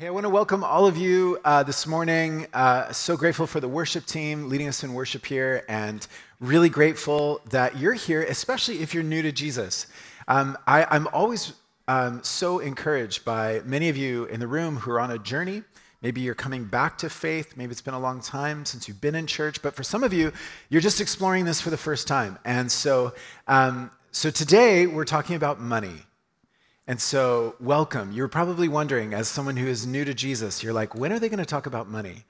Hey, I want to welcome all of you uh, this morning. Uh, so grateful for the worship team leading us in worship here, and really grateful that you're here, especially if you're new to Jesus. Um, I, am always um, so encouraged by many of you in the room who are on a journey. Maybe you're coming back to faith. Maybe it's been a long time since you've been in church. But for some of you, you're just exploring this for the first time. And so, um, so today we're talking about money. And so, welcome. You're probably wondering, as someone who is new to Jesus, you're like, when are they going to talk about money?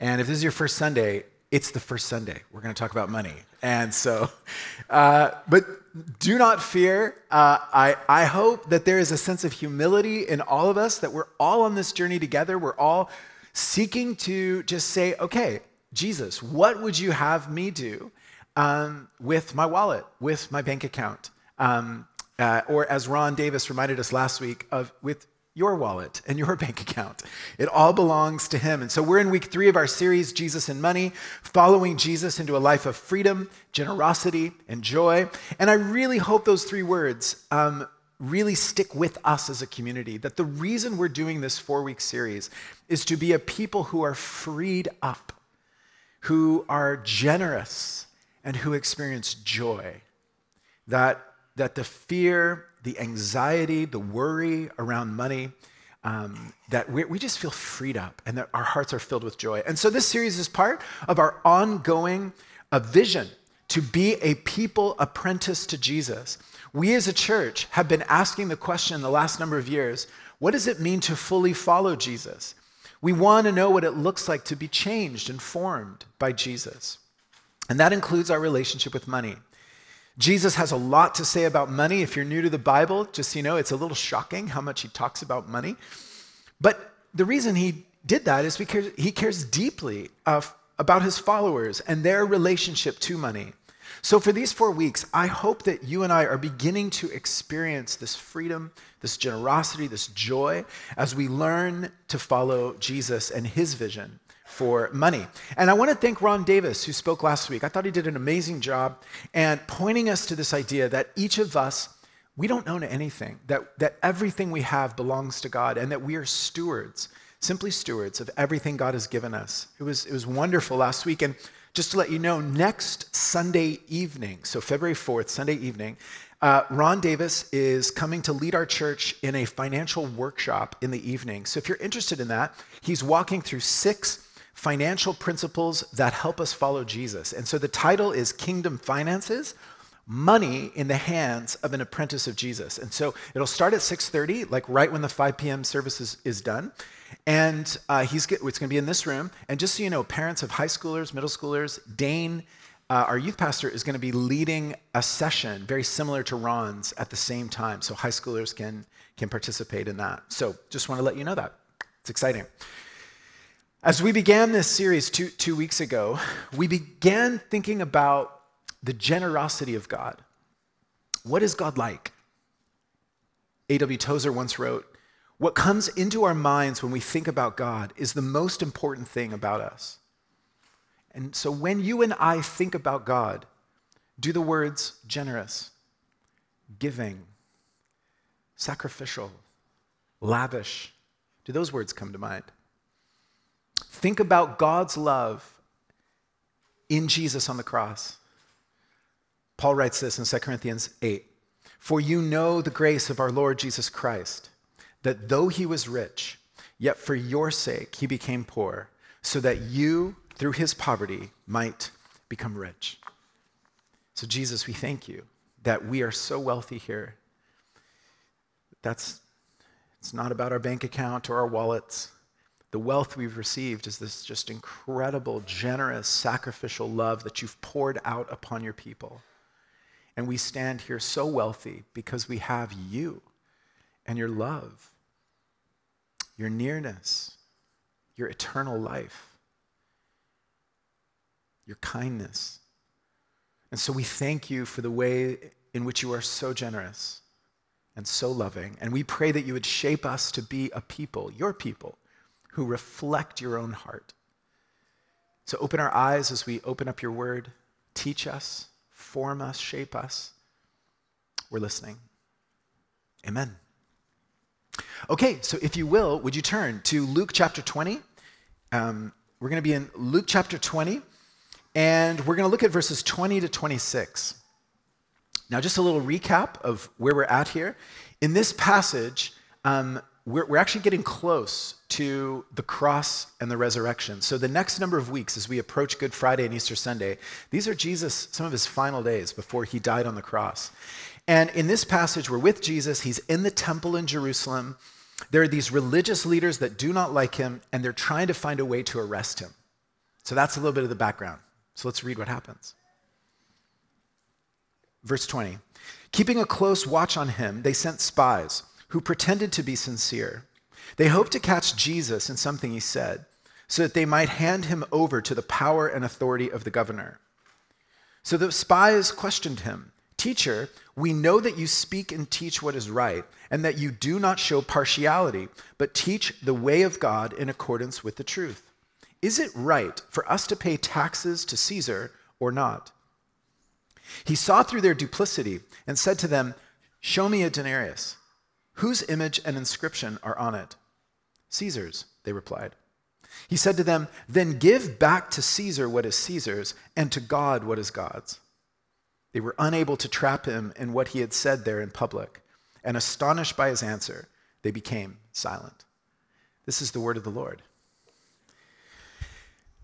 And if this is your first Sunday, it's the first Sunday. We're going to talk about money. And so, uh, but do not fear. Uh, I, I hope that there is a sense of humility in all of us, that we're all on this journey together. We're all seeking to just say, okay, Jesus, what would you have me do um, with my wallet, with my bank account? Um, uh, or as Ron Davis reminded us last week, of with your wallet and your bank account. It all belongs to Him. And so we're in week three of our series, Jesus and Money, following Jesus into a life of freedom, generosity, and joy. And I really hope those three words um, really stick with us as a community. That the reason we're doing this four week series is to be a people who are freed up, who are generous, and who experience joy. That that the fear, the anxiety, the worry around money, um, that we, we just feel freed up and that our hearts are filled with joy. And so this series is part of our ongoing uh, vision to be a people apprentice to Jesus. We as a church have been asking the question the last number of years what does it mean to fully follow Jesus? We want to know what it looks like to be changed and formed by Jesus. And that includes our relationship with money. Jesus has a lot to say about money. If you're new to the Bible, just so you know, it's a little shocking how much he talks about money. But the reason he did that is because he cares deeply uh, about his followers and their relationship to money. So, for these four weeks, I hope that you and I are beginning to experience this freedom, this generosity, this joy as we learn to follow Jesus and his vision for money. And I want to thank Ron Davis, who spoke last week. I thought he did an amazing job and pointing us to this idea that each of us, we don't own anything, that, that everything we have belongs to God, and that we are stewards, simply stewards of everything God has given us. It was, it was wonderful last week. And just to let you know, next Sunday evening, so February 4th, Sunday evening, uh, Ron Davis is coming to lead our church in a financial workshop in the evening. So if you're interested in that, he's walking through six financial principles that help us follow Jesus. And so the title is Kingdom Finances money in the hands of an apprentice of jesus. And so it'll start at 6.30 like right when the 5 p.m service is, is done. And uh, he's get, it's going to be in this room. And just so you know parents of high schoolers middle schoolers dane uh, our youth pastor is going to be leading a session very similar to ron's at the same time so high schoolers can can participate in that. So just want to let you know that. It's exciting as we began this series two, two weeks ago, we began thinking about the generosity of God. What is God like? A.W. Tozer once wrote, What comes into our minds when we think about God is the most important thing about us. And so when you and I think about God, do the words generous, giving, sacrificial, lavish, do those words come to mind? Think about God's love in Jesus on the cross. Paul writes this in 2 Corinthians 8 For you know the grace of our Lord Jesus Christ, that though he was rich, yet for your sake he became poor, so that you, through his poverty, might become rich. So, Jesus, we thank you that we are so wealthy here. That's it's not about our bank account or our wallets. The wealth we've received is this just incredible, generous, sacrificial love that you've poured out upon your people. And we stand here so wealthy because we have you and your love, your nearness, your eternal life, your kindness. And so we thank you for the way in which you are so generous and so loving. And we pray that you would shape us to be a people, your people who reflect your own heart. So open our eyes as we open up your word. Teach us, form us, shape us. We're listening. Amen. Okay, so if you will, would you turn to Luke chapter 20? Um, we're going to be in Luke chapter 20, and we're going to look at verses 20 to 26. Now, just a little recap of where we're at here. In this passage, um, we're, we're actually getting close to the cross and the resurrection. So, the next number of weeks, as we approach Good Friday and Easter Sunday, these are Jesus, some of his final days before he died on the cross. And in this passage, we're with Jesus. He's in the temple in Jerusalem. There are these religious leaders that do not like him, and they're trying to find a way to arrest him. So, that's a little bit of the background. So, let's read what happens. Verse 20 Keeping a close watch on him, they sent spies who pretended to be sincere. They hoped to catch Jesus in something he said, so that they might hand him over to the power and authority of the governor. So the spies questioned him Teacher, we know that you speak and teach what is right, and that you do not show partiality, but teach the way of God in accordance with the truth. Is it right for us to pay taxes to Caesar or not? He saw through their duplicity and said to them, Show me a denarius. Whose image and inscription are on it? Caesar's, they replied. He said to them, Then give back to Caesar what is Caesar's, and to God what is God's. They were unable to trap him in what he had said there in public, and astonished by his answer, they became silent. This is the word of the Lord.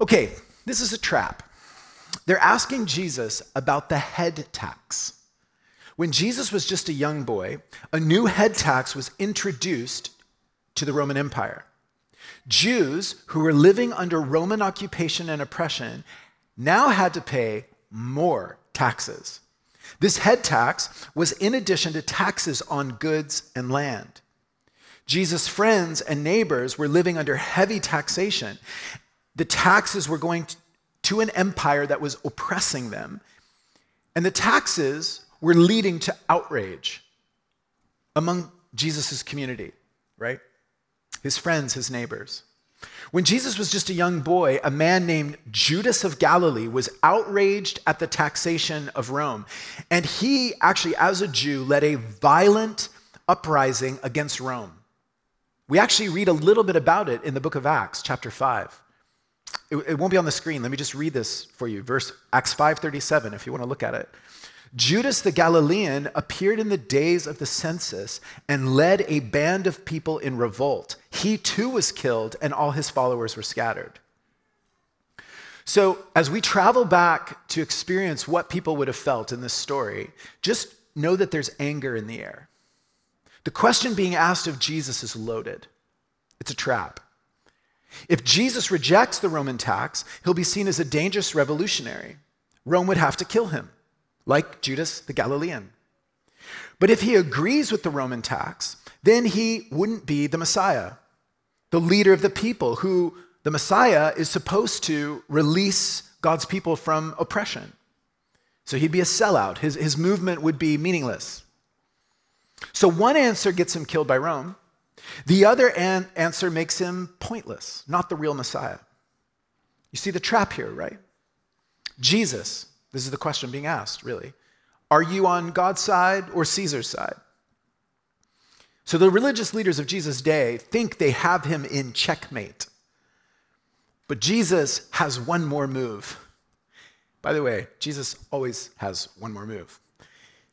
Okay, this is a trap. They're asking Jesus about the head tax. When Jesus was just a young boy, a new head tax was introduced to the Roman Empire. Jews who were living under Roman occupation and oppression now had to pay more taxes. This head tax was in addition to taxes on goods and land. Jesus' friends and neighbors were living under heavy taxation. The taxes were going to an empire that was oppressing them. And the taxes were leading to outrage among Jesus' community, right? His friends, his neighbors. When Jesus was just a young boy, a man named Judas of Galilee was outraged at the taxation of Rome. And he actually, as a Jew, led a violent uprising against Rome. We actually read a little bit about it in the book of Acts, chapter 5. It, it won't be on the screen. Let me just read this for you. Verse Acts 5:37 if you want to look at it. Judas the Galilean appeared in the days of the census and led a band of people in revolt. He too was killed and all his followers were scattered. So, as we travel back to experience what people would have felt in this story, just know that there's anger in the air. The question being asked of Jesus is loaded, it's a trap. If Jesus rejects the Roman tax, he'll be seen as a dangerous revolutionary. Rome would have to kill him, like Judas the Galilean. But if he agrees with the Roman tax, then he wouldn't be the Messiah, the leader of the people, who the Messiah is supposed to release God's people from oppression. So he'd be a sellout. His, his movement would be meaningless. So one answer gets him killed by Rome, the other an- answer makes him pointless, not the real Messiah. You see the trap here, right? Jesus, this is the question being asked, really. Are you on God's side or Caesar's side? So the religious leaders of Jesus' day think they have him in checkmate. But Jesus has one more move. By the way, Jesus always has one more move.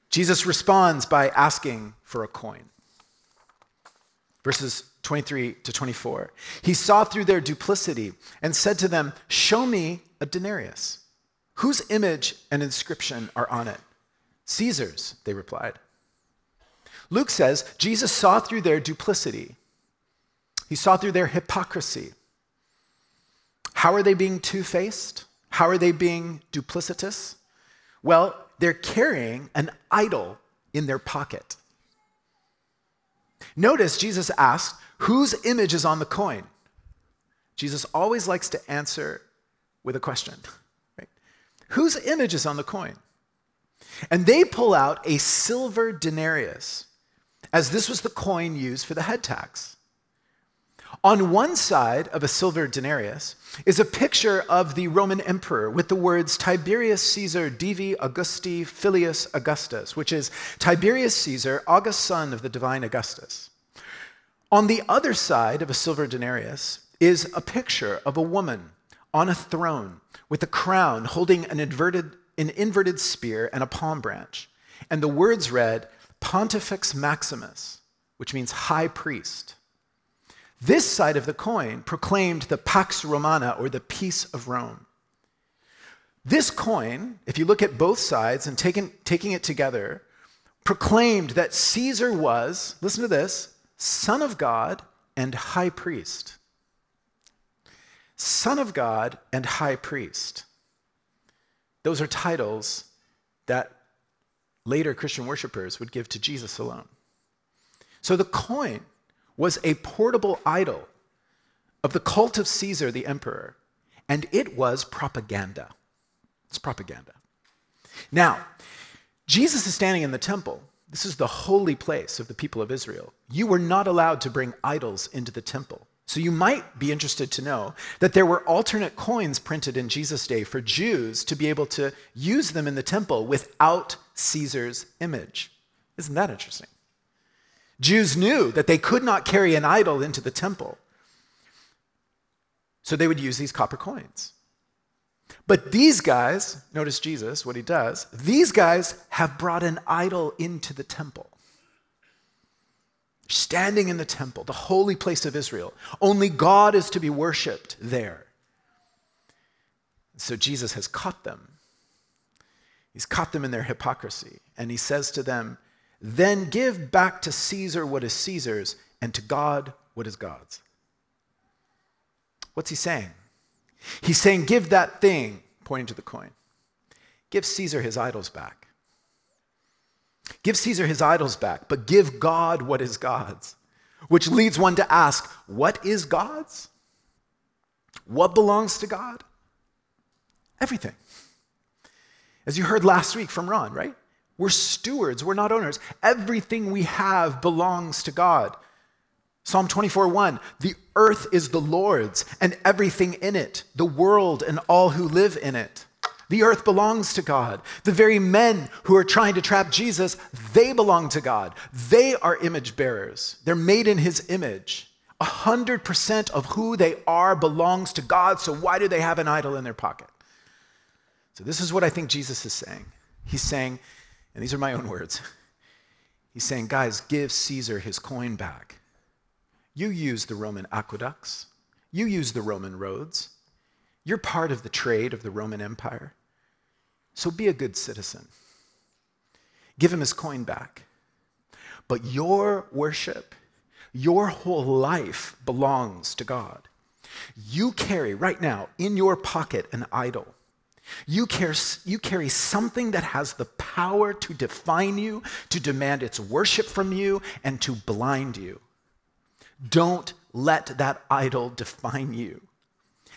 Jesus responds by asking for a coin verses 23 to 24. He saw through their duplicity and said to them, Show me a denarius. Whose image and inscription are on it? Caesar's, they replied. Luke says Jesus saw through their duplicity, he saw through their hypocrisy. How are they being two faced? How are they being duplicitous? Well, they're carrying an idol in their pocket. Notice Jesus asked, Whose image is on the coin? Jesus always likes to answer with a question. Whose image is on the coin? And they pull out a silver denarius, as this was the coin used for the head tax. On one side of a silver denarius is a picture of the Roman emperor with the words Tiberius Caesar Divi Augusti Filius Augustus, which is Tiberius Caesar, August son of the divine Augustus. On the other side of a silver denarius is a picture of a woman on a throne with a crown holding an inverted, an inverted spear and a palm branch. And the words read, Pontifex Maximus, which means high priest. This side of the coin proclaimed the Pax Romana, or the peace of Rome. This coin, if you look at both sides and taking, taking it together, proclaimed that Caesar was, listen to this, Son of God and High Priest. Son of God and High Priest. Those are titles that later Christian worshippers would give to Jesus alone. So the coin was a portable idol of the cult of Caesar the emperor, and it was propaganda. It's propaganda. Now, Jesus is standing in the temple. This is the holy place of the people of Israel. You were not allowed to bring idols into the temple. So you might be interested to know that there were alternate coins printed in Jesus' day for Jews to be able to use them in the temple without Caesar's image. Isn't that interesting? Jews knew that they could not carry an idol into the temple. So they would use these copper coins. But these guys, notice Jesus, what he does, these guys have brought an idol into the temple. Standing in the temple, the holy place of Israel. Only God is to be worshiped there. So Jesus has caught them. He's caught them in their hypocrisy. And he says to them, Then give back to Caesar what is Caesar's, and to God what is God's. What's he saying? He's saying, Give that thing, pointing to the coin, give Caesar his idols back. Give Caesar his idols back, but give God what is God's. Which leads one to ask, What is God's? What belongs to God? Everything. As you heard last week from Ron, right? We're stewards, we're not owners. Everything we have belongs to God. Psalm 24 1 The earth is the Lord's and everything in it, the world and all who live in it. The earth belongs to God. The very men who are trying to trap Jesus, they belong to God. They are image bearers, they're made in his image. A hundred percent of who they are belongs to God, so why do they have an idol in their pocket? So, this is what I think Jesus is saying. He's saying, and these are my own words, he's saying, guys, give Caesar his coin back. You use the Roman aqueducts, you use the Roman roads. You're part of the trade of the Roman Empire. So be a good citizen. Give him his coin back. But your worship, your whole life belongs to God. You carry right now in your pocket an idol. You carry, you carry something that has the power to define you, to demand its worship from you, and to blind you. Don't let that idol define you.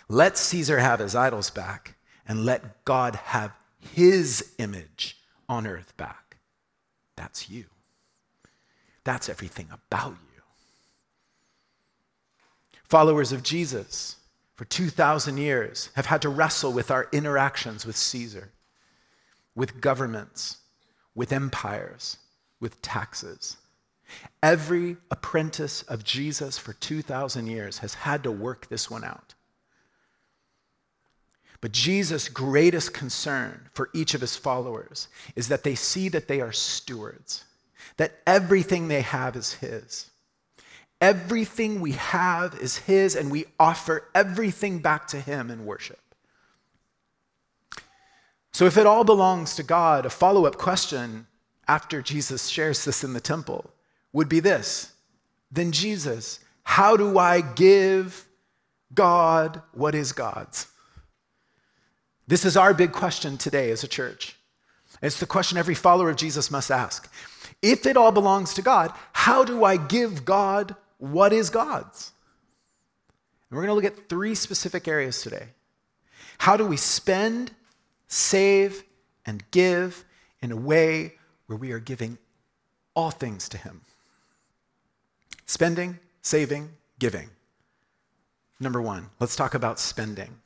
Let Caesar have his idols back, and let God have his image on earth back. That's you. That's everything about you. Followers of Jesus for 2,000 years have had to wrestle with our interactions with Caesar, with governments, with empires, with taxes. Every apprentice of Jesus for 2,000 years has had to work this one out. But Jesus' greatest concern for each of his followers is that they see that they are stewards, that everything they have is his. Everything we have is his, and we offer everything back to him in worship. So, if it all belongs to God, a follow up question after Jesus shares this in the temple would be this Then, Jesus, how do I give God what is God's? This is our big question today as a church. It's the question every follower of Jesus must ask. If it all belongs to God, how do I give God what is God's? And we're going to look at three specific areas today. How do we spend, save, and give in a way where we are giving all things to Him? Spending, saving, giving. Number one, let's talk about spending.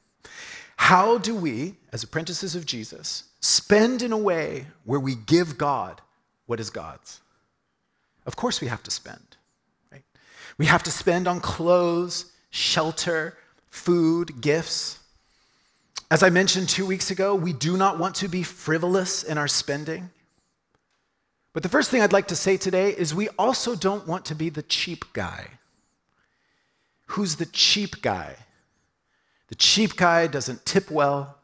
How do we, as apprentices of Jesus, spend in a way where we give God what is God's? Of course, we have to spend. Right? We have to spend on clothes, shelter, food, gifts. As I mentioned two weeks ago, we do not want to be frivolous in our spending. But the first thing I'd like to say today is we also don't want to be the cheap guy. Who's the cheap guy? The cheap guy doesn't tip well.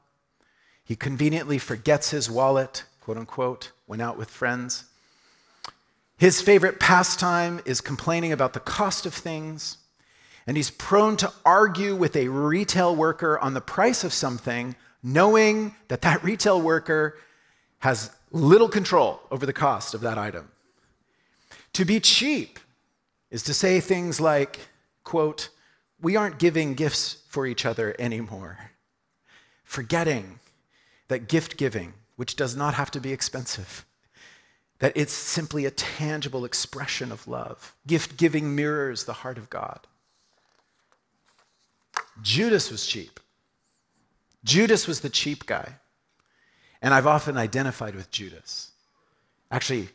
He conveniently forgets his wallet, quote unquote, went out with friends. His favorite pastime is complaining about the cost of things, and he's prone to argue with a retail worker on the price of something, knowing that that retail worker has little control over the cost of that item. To be cheap is to say things like, quote, we aren't giving gifts for each other anymore, forgetting that gift giving, which does not have to be expensive, that it's simply a tangible expression of love. Gift giving mirrors the heart of God. Judas was cheap. Judas was the cheap guy. And I've often identified with Judas. Actually,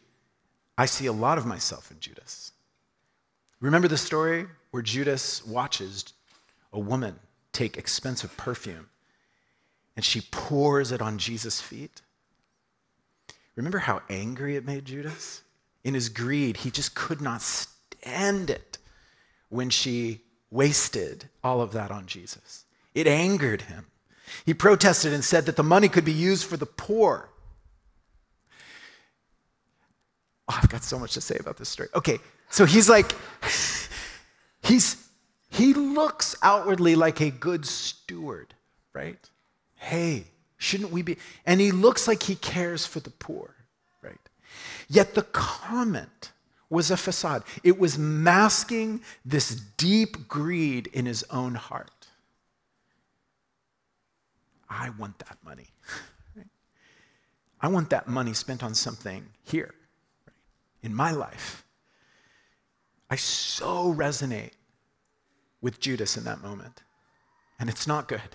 I see a lot of myself in Judas. Remember the story where Judas watches a woman take expensive perfume and she pours it on Jesus' feet? Remember how angry it made Judas? In his greed, he just could not stand it when she wasted all of that on Jesus. It angered him. He protested and said that the money could be used for the poor. Oh, I've got so much to say about this story. Okay, so he's like, he's he looks outwardly like a good steward, right? Hey, shouldn't we be? And he looks like he cares for the poor, right? Yet the comment was a facade. It was masking this deep greed in his own heart. I want that money. I want that money spent on something here? In my life. I so resonate with Judas in that moment, and it's not good.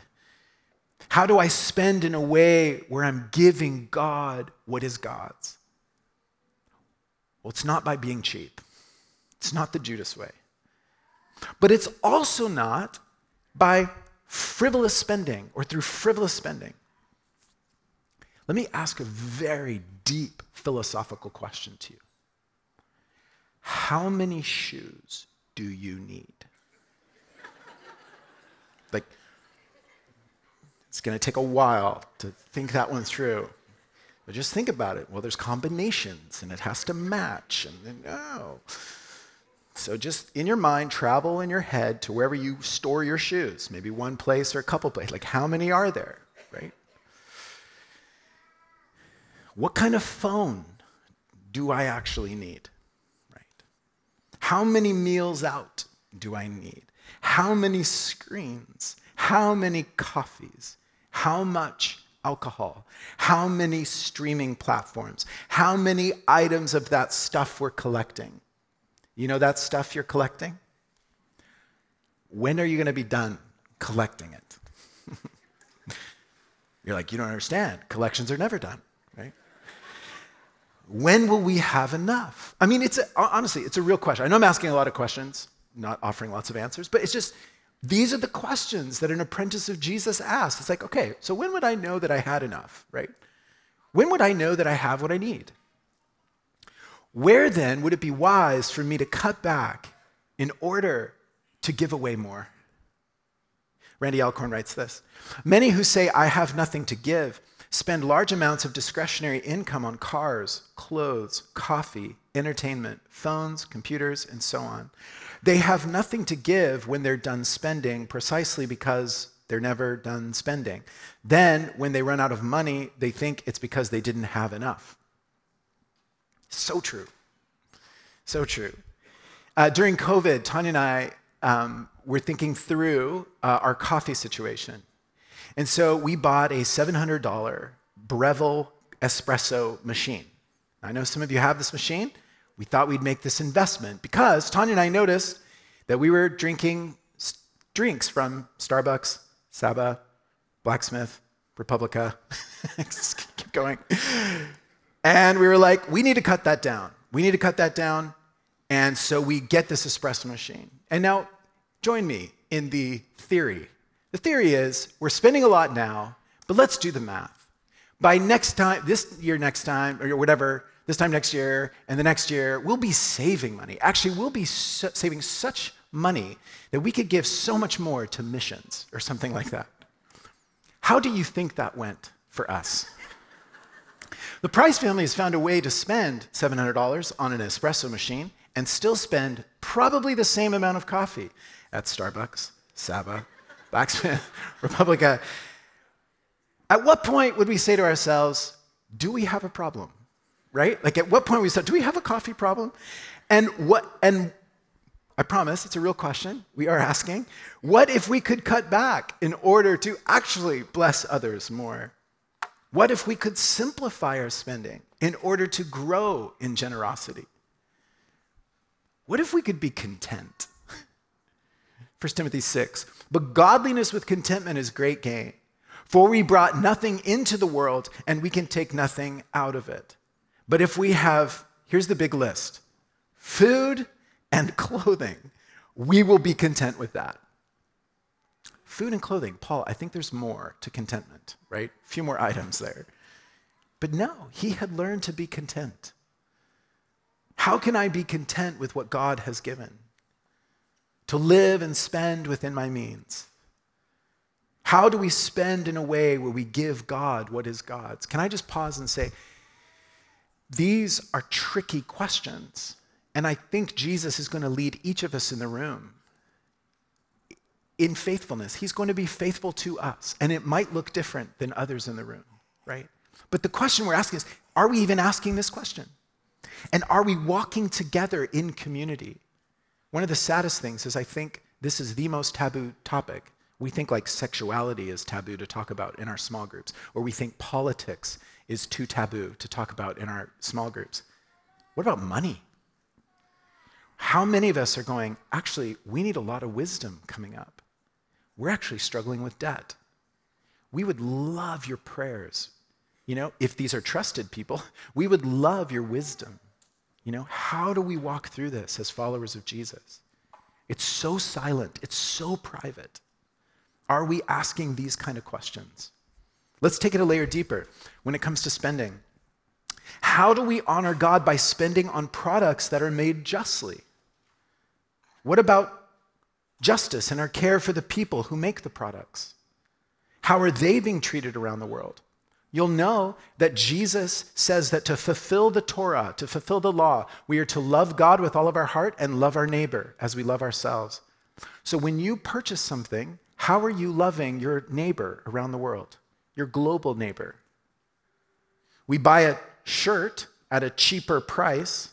How do I spend in a way where I'm giving God what is God's? Well, it's not by being cheap. It's not the Judas way. But it's also not by frivolous spending or through frivolous spending. Let me ask a very deep philosophical question to you. How many shoes do you need? Like, it's going to take a while to think that one through. But just think about it. Well, there's combinations and it has to match. And then, oh. So just in your mind, travel in your head to wherever you store your shoes, maybe one place or a couple places. Like, how many are there, right? What kind of phone do I actually need? How many meals out do I need? How many screens? How many coffees? How much alcohol? How many streaming platforms? How many items of that stuff we're collecting? You know that stuff you're collecting? When are you going to be done collecting it? you're like, you don't understand. Collections are never done? When will we have enough? I mean, it's a, honestly, it's a real question. I know I'm asking a lot of questions, not offering lots of answers, but it's just these are the questions that an apprentice of Jesus asks. It's like, okay, so when would I know that I had enough, right? When would I know that I have what I need? Where then would it be wise for me to cut back in order to give away more? Randy Alcorn writes this Many who say, I have nothing to give, spend large amounts of discretionary income on cars, clothes, coffee, entertainment, phones, computers, and so on. They have nothing to give when they're done spending precisely because they're never done spending. Then, when they run out of money, they think it's because they didn't have enough. So true. So true. Uh, during COVID, Tanya and I um, were thinking through uh, our coffee situation. And so we bought a $700 Breville espresso machine. I know some of you have this machine. We thought we'd make this investment because Tanya and I noticed that we were drinking drinks from Starbucks, Saba, Blacksmith, Republica. Just keep going. And we were like, we need to cut that down. We need to cut that down. And so we get this espresso machine. And now, join me in the theory. The theory is we're spending a lot now, but let's do the math. By next time, this year, next time, or whatever, this time next year, and the next year, we'll be saving money. Actually, we'll be saving such money that we could give so much more to missions or something like that. How do you think that went for us? The Price family has found a way to spend $700 on an espresso machine and still spend probably the same amount of coffee at Starbucks, Saba, Blacksmith, Republica. At what point would we say to ourselves, do we have a problem? Right? Like at what point we said, do we have a coffee problem? And what and I promise it's a real question we are asking. What if we could cut back in order to actually bless others more? What if we could simplify our spending in order to grow in generosity? What if we could be content? 1 Timothy 6. But godliness with contentment is great gain. For we brought nothing into the world, and we can take nothing out of it. But if we have, here's the big list food and clothing, we will be content with that. Food and clothing, Paul, I think there's more to contentment, right? A few more items there. But no, he had learned to be content. How can I be content with what God has given? To live and spend within my means. How do we spend in a way where we give God what is God's? Can I just pause and say, these are tricky questions. And I think Jesus is going to lead each of us in the room in faithfulness. He's going to be faithful to us. And it might look different than others in the room, right? But the question we're asking is are we even asking this question? And are we walking together in community? One of the saddest things is I think this is the most taboo topic. We think like sexuality is taboo to talk about in our small groups, or we think politics is too taboo to talk about in our small groups. What about money? How many of us are going, actually, we need a lot of wisdom coming up? We're actually struggling with debt. We would love your prayers. You know, if these are trusted people, we would love your wisdom. You know, how do we walk through this as followers of Jesus? It's so silent, it's so private. Are we asking these kind of questions? Let's take it a layer deeper when it comes to spending. How do we honor God by spending on products that are made justly? What about justice and our care for the people who make the products? How are they being treated around the world? You'll know that Jesus says that to fulfill the Torah, to fulfill the law, we are to love God with all of our heart and love our neighbor as we love ourselves. So when you purchase something, how are you loving your neighbor around the world, your global neighbor? We buy a shirt at a cheaper price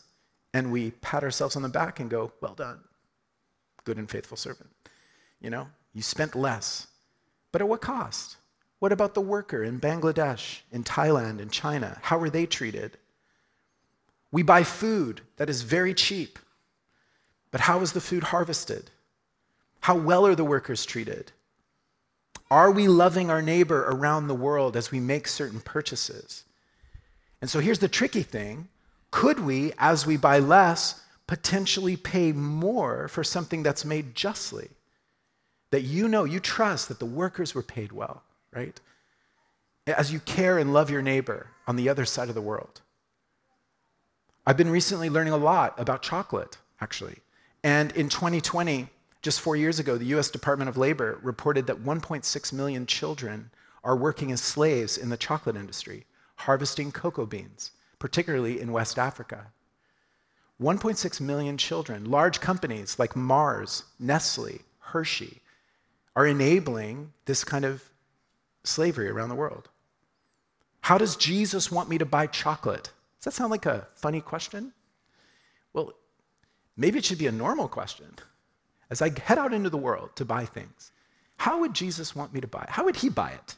and we pat ourselves on the back and go, Well done good and faithful servant. You know, you spent less. But at what cost? What about the worker in Bangladesh, in Thailand, in China? How are they treated? We buy food that is very cheap, but how is the food harvested? How well are the workers treated? Are we loving our neighbor around the world as we make certain purchases? And so here's the tricky thing could we, as we buy less, potentially pay more for something that's made justly. That you know, you trust that the workers were paid well, right? As you care and love your neighbor on the other side of the world. I've been recently learning a lot about chocolate, actually. And in 2020, just four years ago, the US Department of Labor reported that 1.6 million children are working as slaves in the chocolate industry, harvesting cocoa beans, particularly in West Africa. 1.6 million children, large companies like Mars, Nestle, Hershey, are enabling this kind of slavery around the world. How does Jesus want me to buy chocolate? Does that sound like a funny question? Well, maybe it should be a normal question. As I head out into the world to buy things, how would Jesus want me to buy? How would he buy it?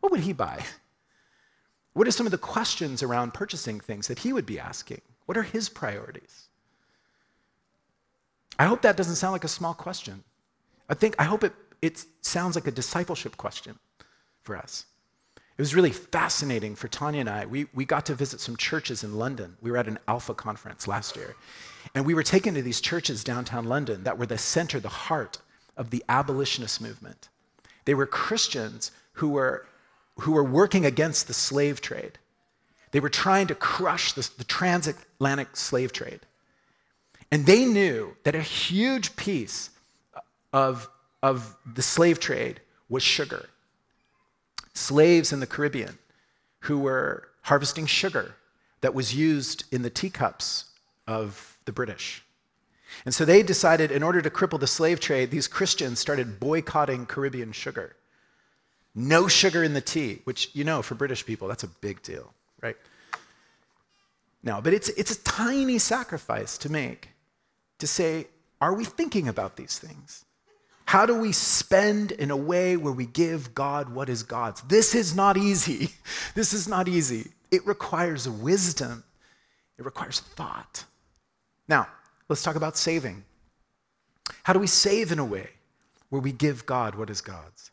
What would he buy? What are some of the questions around purchasing things that he would be asking? What are his priorities? I hope that doesn't sound like a small question. I think I hope it, it sounds like a discipleship question for us. It was really fascinating for Tanya and I. We, we got to visit some churches in London. We were at an Alpha conference last year. And we were taken to these churches downtown London that were the center, the heart of the abolitionist movement. They were Christians who were, who were working against the slave trade. They were trying to crush the, the transatlantic slave trade. And they knew that a huge piece of, of the slave trade was sugar slaves in the Caribbean who were harvesting sugar that was used in the teacups of the British. And so they decided, in order to cripple the slave trade, these Christians started boycotting Caribbean sugar. No sugar in the tea, which, you know, for British people, that's a big deal, right? No, but it's, it's a tiny sacrifice to make to say, are we thinking about these things? How do we spend in a way where we give God what is God's? This is not easy. This is not easy. It requires wisdom, it requires thought. Now, let's talk about saving. How do we save in a way where we give God what is God's?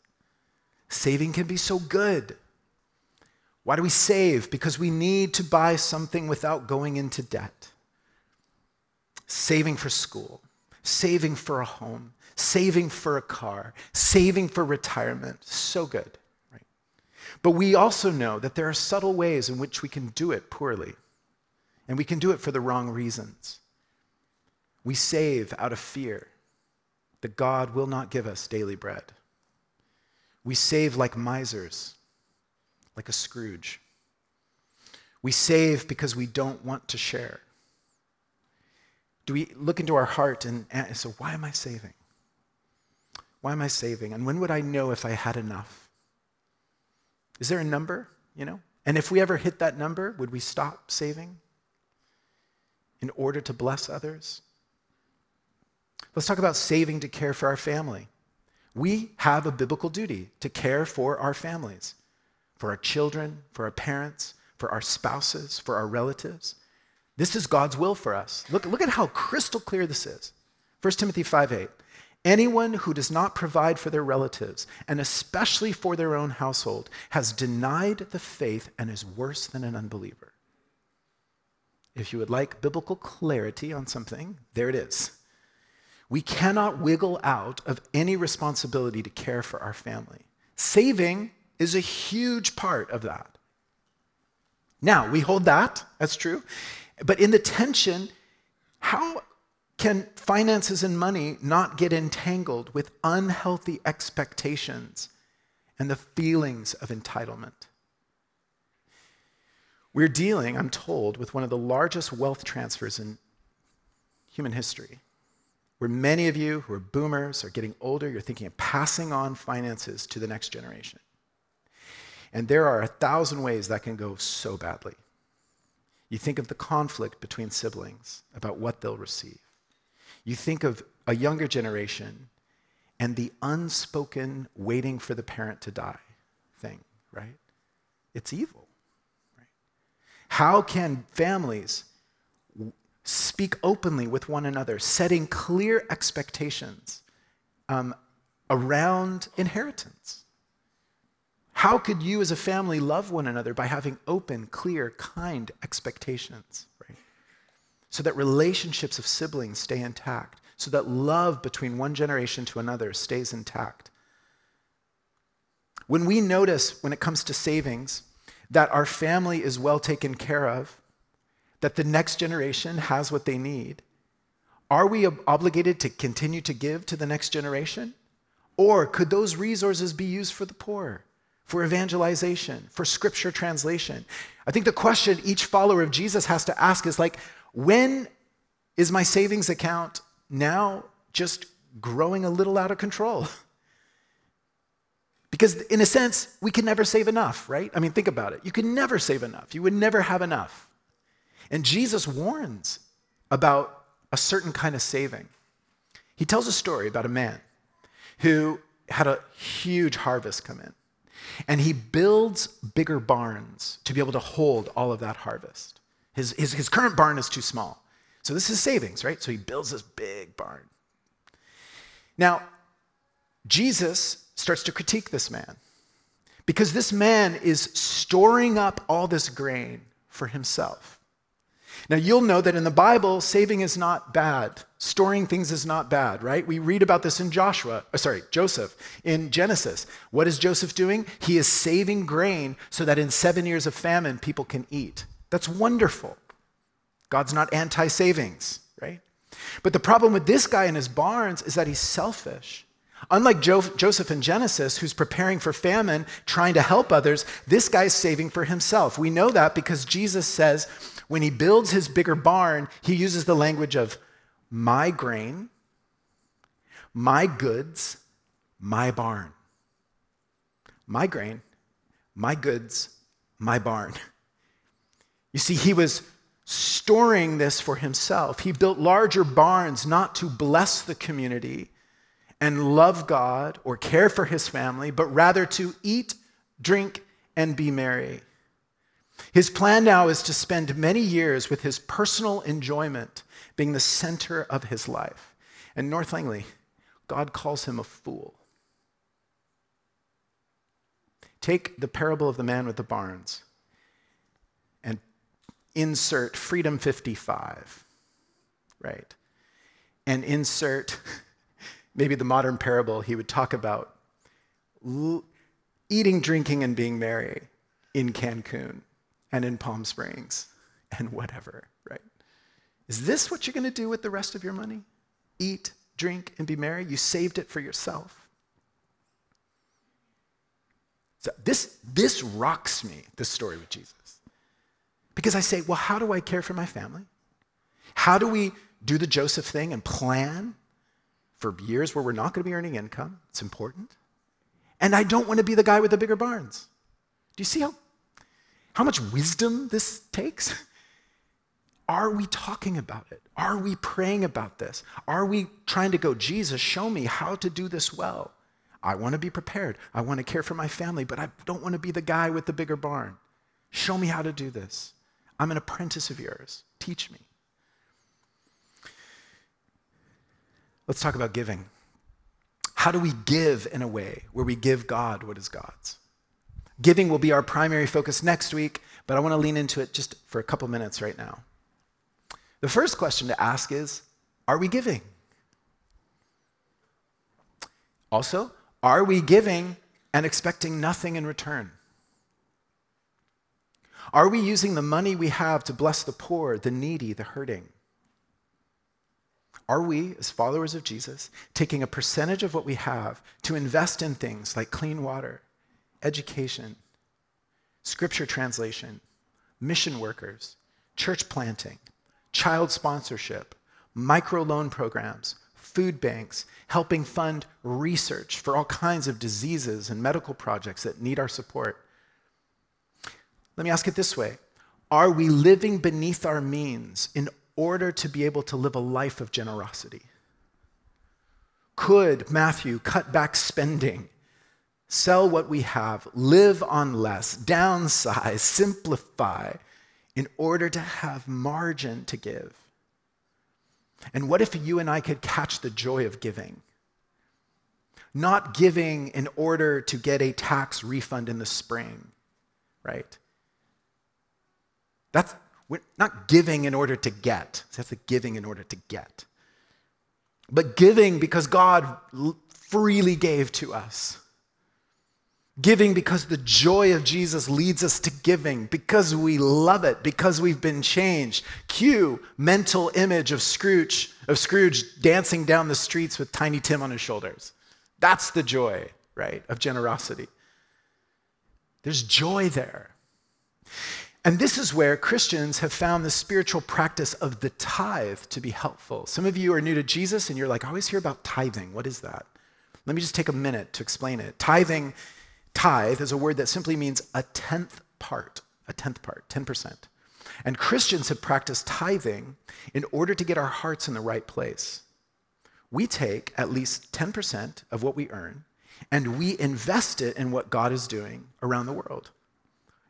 Saving can be so good. Why do we save? Because we need to buy something without going into debt. Saving for school, saving for a home, saving for a car, saving for retirement. So good, right? But we also know that there are subtle ways in which we can do it poorly, and we can do it for the wrong reasons. We save out of fear that God will not give us daily bread. We save like misers, like a Scrooge. We save because we don't want to share. Do we look into our heart and, and so, why am I saving? Why am I saving? And when would I know if I had enough? Is there a number, you know? And if we ever hit that number, would we stop saving in order to bless others? Let's talk about saving to care for our family. We have a biblical duty to care for our families, for our children, for our parents, for our spouses, for our relatives. This is God's will for us. Look, look at how crystal clear this is. 1 Timothy 5 8. Anyone who does not provide for their relatives, and especially for their own household, has denied the faith and is worse than an unbeliever. If you would like biblical clarity on something, there it is. We cannot wiggle out of any responsibility to care for our family. Saving is a huge part of that. Now, we hold that, that's true. But in the tension, how can finances and money not get entangled with unhealthy expectations and the feelings of entitlement? We're dealing, I'm told, with one of the largest wealth transfers in human history, where many of you who are boomers are getting older, you're thinking of passing on finances to the next generation. And there are a thousand ways that can go so badly. You think of the conflict between siblings about what they'll receive. You think of a younger generation and the unspoken waiting for the parent to die thing, right? It's evil. Right? How can families speak openly with one another, setting clear expectations um, around inheritance? How could you as a family love one another by having open, clear, kind expectations? So that relationships of siblings stay intact, so that love between one generation to another stays intact. When we notice, when it comes to savings, that our family is well taken care of, that the next generation has what they need, are we obligated to continue to give to the next generation? Or could those resources be used for the poor, for evangelization, for scripture translation? I think the question each follower of Jesus has to ask is like, when is my savings account now just growing a little out of control? because, in a sense, we can never save enough, right? I mean, think about it. You can never save enough, you would never have enough. And Jesus warns about a certain kind of saving. He tells a story about a man who had a huge harvest come in. And he builds bigger barns to be able to hold all of that harvest. His, his, his current barn is too small. So this is savings, right? So he builds this big barn. Now, Jesus starts to critique this man Because this man is storing up all this grain for himself. Now, you'll know that in the Bible, saving is not bad. Storing things is not bad, right? We read about this in Joshua, uh, sorry, Joseph in Genesis. What is Joseph doing? He is saving grain so that in seven years of famine, people can eat. That's wonderful. God's not anti savings, right? But the problem with this guy in his barns is that he's selfish. Unlike jo- Joseph in Genesis, who's preparing for famine, trying to help others, this guy's saving for himself. We know that because Jesus says when he builds his bigger barn, he uses the language of my grain, my goods, my barn. My grain, my goods, my barn. You see, he was storing this for himself. He built larger barns not to bless the community and love God or care for his family, but rather to eat, drink, and be merry. His plan now is to spend many years with his personal enjoyment being the center of his life. And North Langley, God calls him a fool. Take the parable of the man with the barns insert Freedom 55, right? And insert maybe the modern parable he would talk about eating, drinking, and being merry in Cancun and in Palm Springs and whatever, right? Is this what you're going to do with the rest of your money? Eat, drink, and be merry? You saved it for yourself. So this, this rocks me, this story with Jesus. Because I say, well, how do I care for my family? How do we do the Joseph thing and plan for years where we're not going to be earning income? It's important. And I don't want to be the guy with the bigger barns. Do you see how, how much wisdom this takes? Are we talking about it? Are we praying about this? Are we trying to go, Jesus, show me how to do this well? I want to be prepared. I want to care for my family, but I don't want to be the guy with the bigger barn. Show me how to do this. I'm an apprentice of yours. Teach me. Let's talk about giving. How do we give in a way where we give God what is God's? Giving will be our primary focus next week, but I want to lean into it just for a couple minutes right now. The first question to ask is Are we giving? Also, are we giving and expecting nothing in return? Are we using the money we have to bless the poor, the needy, the hurting? Are we, as followers of Jesus, taking a percentage of what we have to invest in things like clean water, education, scripture translation, mission workers, church planting, child sponsorship, microloan programs, food banks, helping fund research for all kinds of diseases and medical projects that need our support? Let me ask it this way Are we living beneath our means in order to be able to live a life of generosity? Could Matthew cut back spending, sell what we have, live on less, downsize, simplify in order to have margin to give? And what if you and I could catch the joy of giving? Not giving in order to get a tax refund in the spring, right? That's we're not giving in order to get. That's the giving in order to get. But giving because God freely gave to us. Giving because the joy of Jesus leads us to giving, because we love it, because we've been changed. Cue mental image of Scrooge, of Scrooge dancing down the streets with Tiny Tim on his shoulders. That's the joy, right, of generosity. There's joy there. And this is where Christians have found the spiritual practice of the tithe to be helpful. Some of you are new to Jesus and you're like, I always hear about tithing. What is that? Let me just take a minute to explain it. Tithing, tithe, is a word that simply means a tenth part, a tenth part, 10%. And Christians have practiced tithing in order to get our hearts in the right place. We take at least 10% of what we earn and we invest it in what God is doing around the world.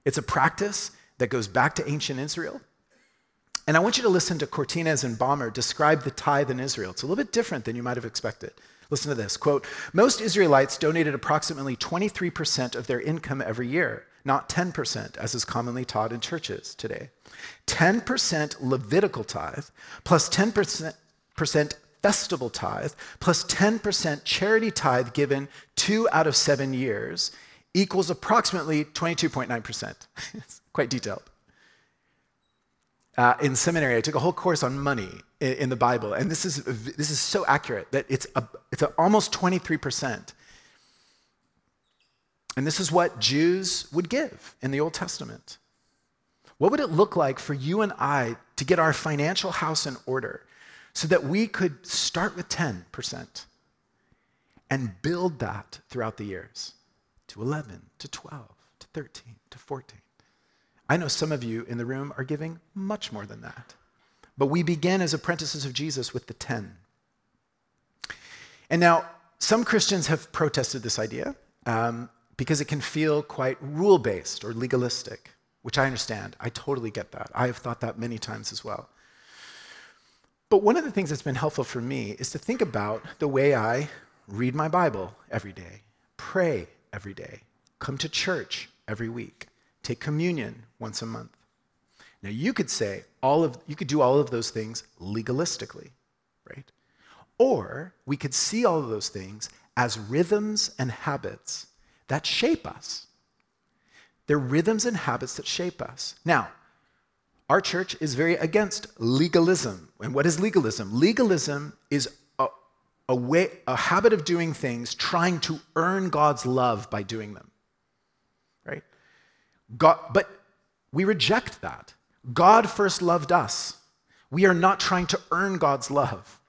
It's a practice that goes back to ancient Israel. And I want you to listen to Cortines and Baumer describe the tithe in Israel. It's a little bit different than you might have expected. Listen to this quote Most Israelites donated approximately 23% of their income every year, not 10%, as is commonly taught in churches today. 10% Levitical tithe, plus 10% festival tithe, plus 10% charity tithe given two out of seven years equals approximately 22.9%. quite detailed. Uh, in seminary, I took a whole course on money in, in, the Bible, and this is, this is so accurate that it's, a, it's a almost 23%. And this is what Jews would give in the Old Testament. What would it look like for you and I to get our financial house in order so that we could start with 10% and build that throughout the years to 11, to 12, to 13, to 14? I know some of you in the room are giving much more than that. But we begin as apprentices of Jesus with the 10. And now, some Christians have protested this idea um, because it can feel quite rule based or legalistic, which I understand. I totally get that. I have thought that many times as well. But one of the things that's been helpful for me is to think about the way I read my Bible every day, pray every day, come to church every week, take communion once a month. Now you could say all of you could do all of those things legalistically, right? Or we could see all of those things as rhythms and habits that shape us. They're rhythms and habits that shape us. Now, our church is very against legalism. And what is legalism? Legalism is a, a, way, a habit of doing things, trying to earn God's love by doing them. God, but we reject that. God first loved us. We are not trying to earn God's love.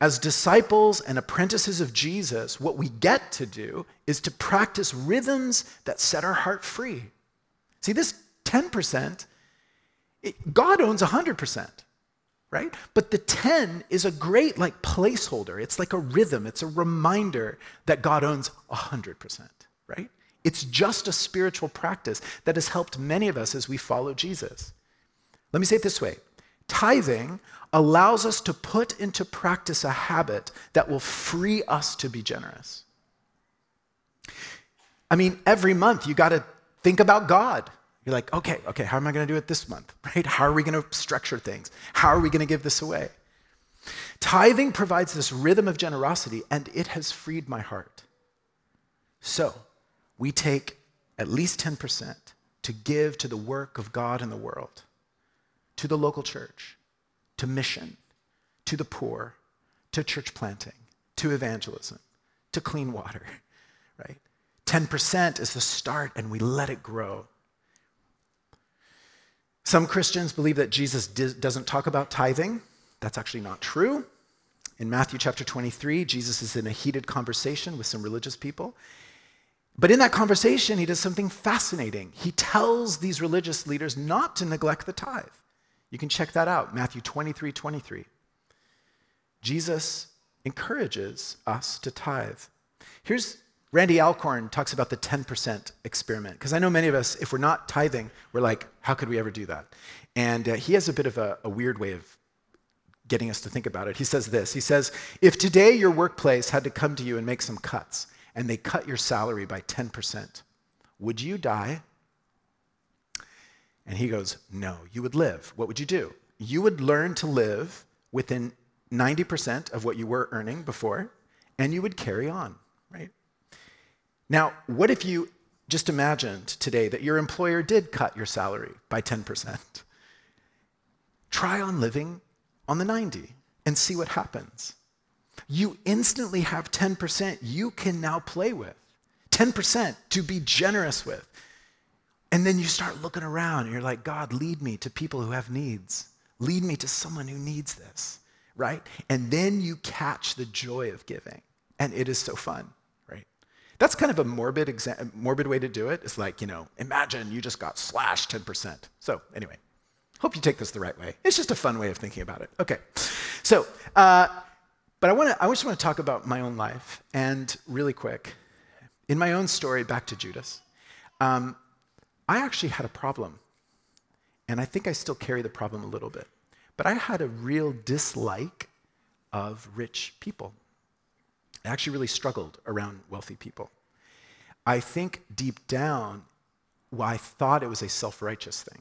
As disciples and apprentices of Jesus, what we get to do is to practice rhythms that set our heart free. See, this 10%, it, God owns 100%, right? But the 10 is a great like placeholder. It's like a rhythm. It's a reminder that God owns 100%, right? It's just a spiritual practice that has helped many of us as we follow Jesus. Let me say it this way tithing allows us to put into practice a habit that will free us to be generous. I mean, every month you got to think about God. You're like, okay, okay, how am I going to do it this month? Right? How are we going to structure things? How are we going to give this away? Tithing provides this rhythm of generosity, and it has freed my heart. So, we take at least 10% to give to the work of God in the world, to the local church, to mission, to the poor, to church planting, to evangelism, to clean water, right? 10% is the start and we let it grow. Some Christians believe that Jesus doesn't talk about tithing. That's actually not true. In Matthew chapter 23, Jesus is in a heated conversation with some religious people, but in that conversation, he does something fascinating. He tells these religious leaders not to neglect the tithe. You can check that out, Matthew 23 23. Jesus encourages us to tithe. Here's Randy Alcorn talks about the 10% experiment, because I know many of us, if we're not tithing, we're like, how could we ever do that? And uh, he has a bit of a, a weird way of getting us to think about it. He says this He says, if today your workplace had to come to you and make some cuts, and they cut your salary by 10%, would you die? And he goes, No, you would live. What would you do? You would learn to live within 90% of what you were earning before, and you would carry on, right? Now, what if you just imagined today that your employer did cut your salary by 10%? Try on living on the 90 and see what happens you instantly have 10% you can now play with. 10% to be generous with. And then you start looking around and you're like, God, lead me to people who have needs. Lead me to someone who needs this, right? And then you catch the joy of giving. And it is so fun, right? That's kind of a morbid, exa- morbid way to do it. It's like, you know, imagine you just got slashed 10%. So, anyway, hope you take this the right way. It's just a fun way of thinking about it. Okay. So, uh, but I, wanna, I just want to talk about my own life. And really quick, in my own story, back to Judas, um, I actually had a problem. And I think I still carry the problem a little bit. But I had a real dislike of rich people. I actually really struggled around wealthy people. I think deep down, well, I thought it was a self righteous thing.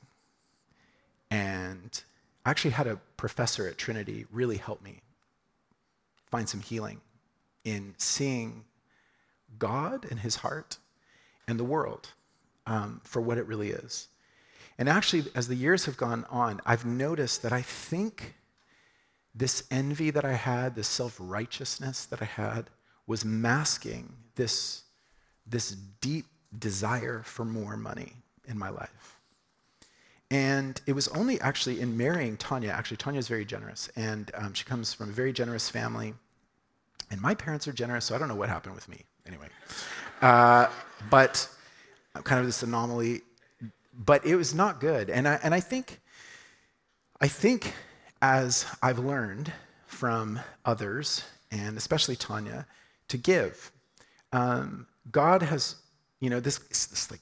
And I actually had a professor at Trinity really help me find some healing in seeing God and his heart and the world um, for what it really is. And actually, as the years have gone on, I've noticed that I think this envy that I had, this self righteousness that I had, was masking this, this deep desire for more money in my life. And it was only actually in marrying Tanya, actually, Tanya is very generous, and um, she comes from a very generous family. And my parents are generous, so I don't know what happened with me anyway. Uh, but I'm kind of this anomaly. But it was not good. And I, and I think, I think as I've learned from others, and especially Tanya, to give, um, God has, you know, this, this like,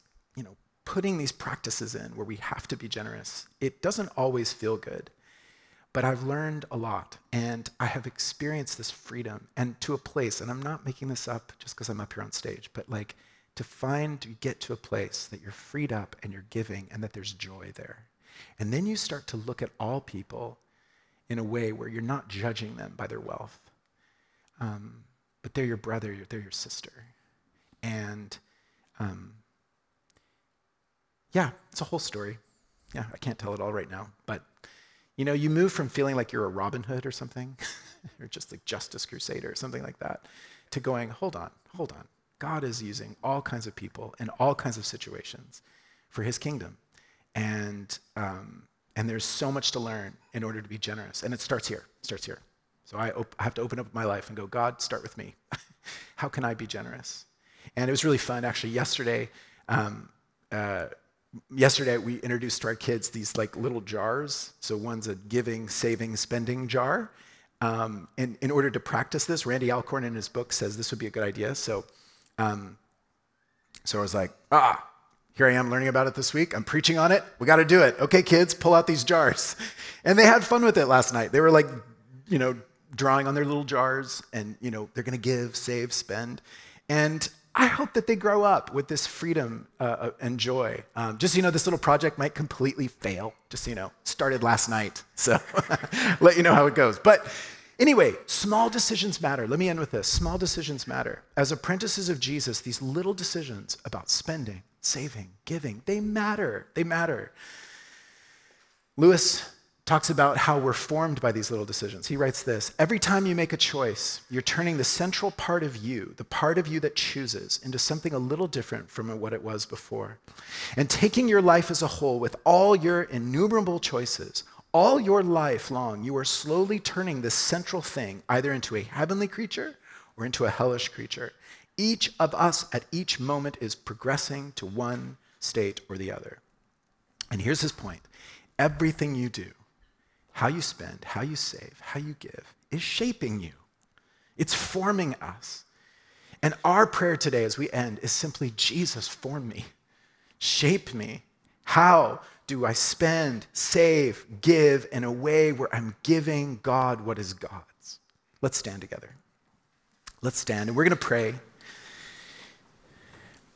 putting these practices in where we have to be generous. It doesn't always feel good. But I've learned a lot and I have experienced this freedom and to a place, and I'm not making this up just because I'm up here on stage, but like to find, to get to a place that you're freed up and you're giving and that there's joy there. And then you start to look at all people in a way where you're not judging them by their wealth, um, but they're your brother, they're your sister. And um, yeah, it's a whole story. Yeah, I can't tell it all right now, but you know, you move from feeling like you're a Robin Hood or something, or just like Justice Crusader or something like that, to going, hold on, hold on. God is using all kinds of people in all kinds of situations for his kingdom. And, um, and there's so much to learn in order to be generous. And it starts here, it starts here. So I, op- I have to open up my life and go, God, start with me. How can I be generous? And it was really fun. Actually, yesterday, um, uh, yesterday we introduced to our kids these like little jars. So one's a giving, saving, spending jar. Um, and in order to practice this, Randy Alcorn in his book says this would be a good idea. So, um, so I was like, ah, here I am learning about it this week. I'm preaching on it. We got to do it. Okay, kids, pull out these jars. And they had fun with it last night. They were like, you know, drawing on their little jars and, you know, they're going to give, save, spend. And I hope that they grow up with this freedom uh, uh and joy. Um, just so you know, this little project might completely fail. Just so you know, started last night. So let you know how it goes. But anyway, small decisions matter. Let me end with this small decisions matter. As apprentices of Jesus, these little decisions about spending, saving, giving, they matter. They matter. Lewis talks about how we're formed by these little decisions. He writes this Every time you make a choice, you're turning the central part of you, the part of you that chooses, into something a little different from what it was before. And taking your life as a whole with all your innumerable choices, all your life long, you are slowly turning this central thing either into a heavenly creature or into a hellish creature. Each of us at each moment is progressing to one state or the other. And here's his point everything you do, how you spend, how you save, how you give is shaping you. It's forming us. And our prayer today as we end is simply Jesus, form me, shape me. How do I spend, save, give in a way where I'm giving God what is God's? Let's stand together. Let's stand and we're going to pray.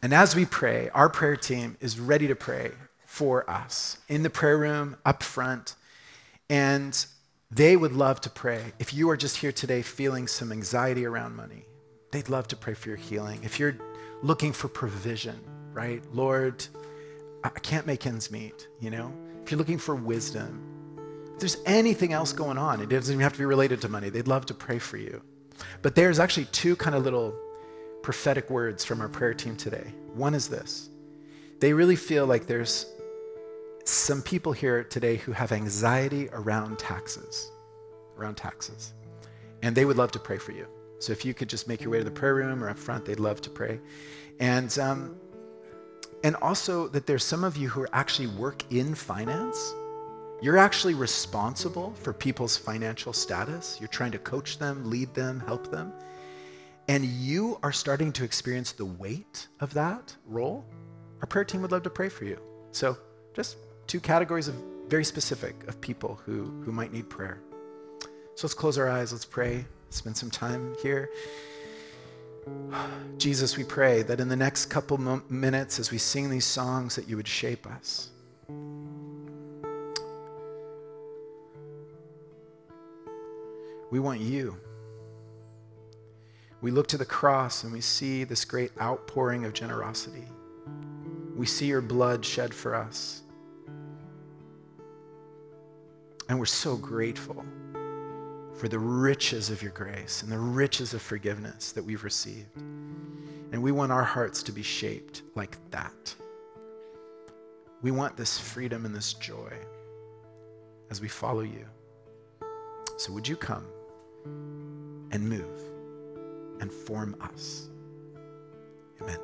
And as we pray, our prayer team is ready to pray for us in the prayer room, up front. And they would love to pray. If you are just here today feeling some anxiety around money, they'd love to pray for your healing. If you're looking for provision, right? Lord, I can't make ends meet, you know? If you're looking for wisdom, if there's anything else going on, it doesn't even have to be related to money, they'd love to pray for you. But there's actually two kind of little prophetic words from our prayer team today. One is this they really feel like there's some people here today who have anxiety around taxes, around taxes. And they would love to pray for you. So if you could just make your way to the prayer room or up front, they'd love to pray. And, um, and also that there's some of you who actually work in finance. You're actually responsible for people's financial status. You're trying to coach them, lead them, help them. And you are starting to experience the weight of that role. Our prayer team would love to pray for you. So just two categories of very specific of people who, who might need prayer. So let's close our eyes, let's pray, spend some time here. Jesus, we pray that in the next couple minutes as we sing these songs that you would shape us. We want you. We look to the cross and we see this great outpouring of generosity. We see your blood shed for us. And we're so grateful for the riches of your grace and the riches of forgiveness that we've received. And we want our hearts to be shaped like that. We want this freedom and this joy as we follow you. So, would you come and move and form us? Amen.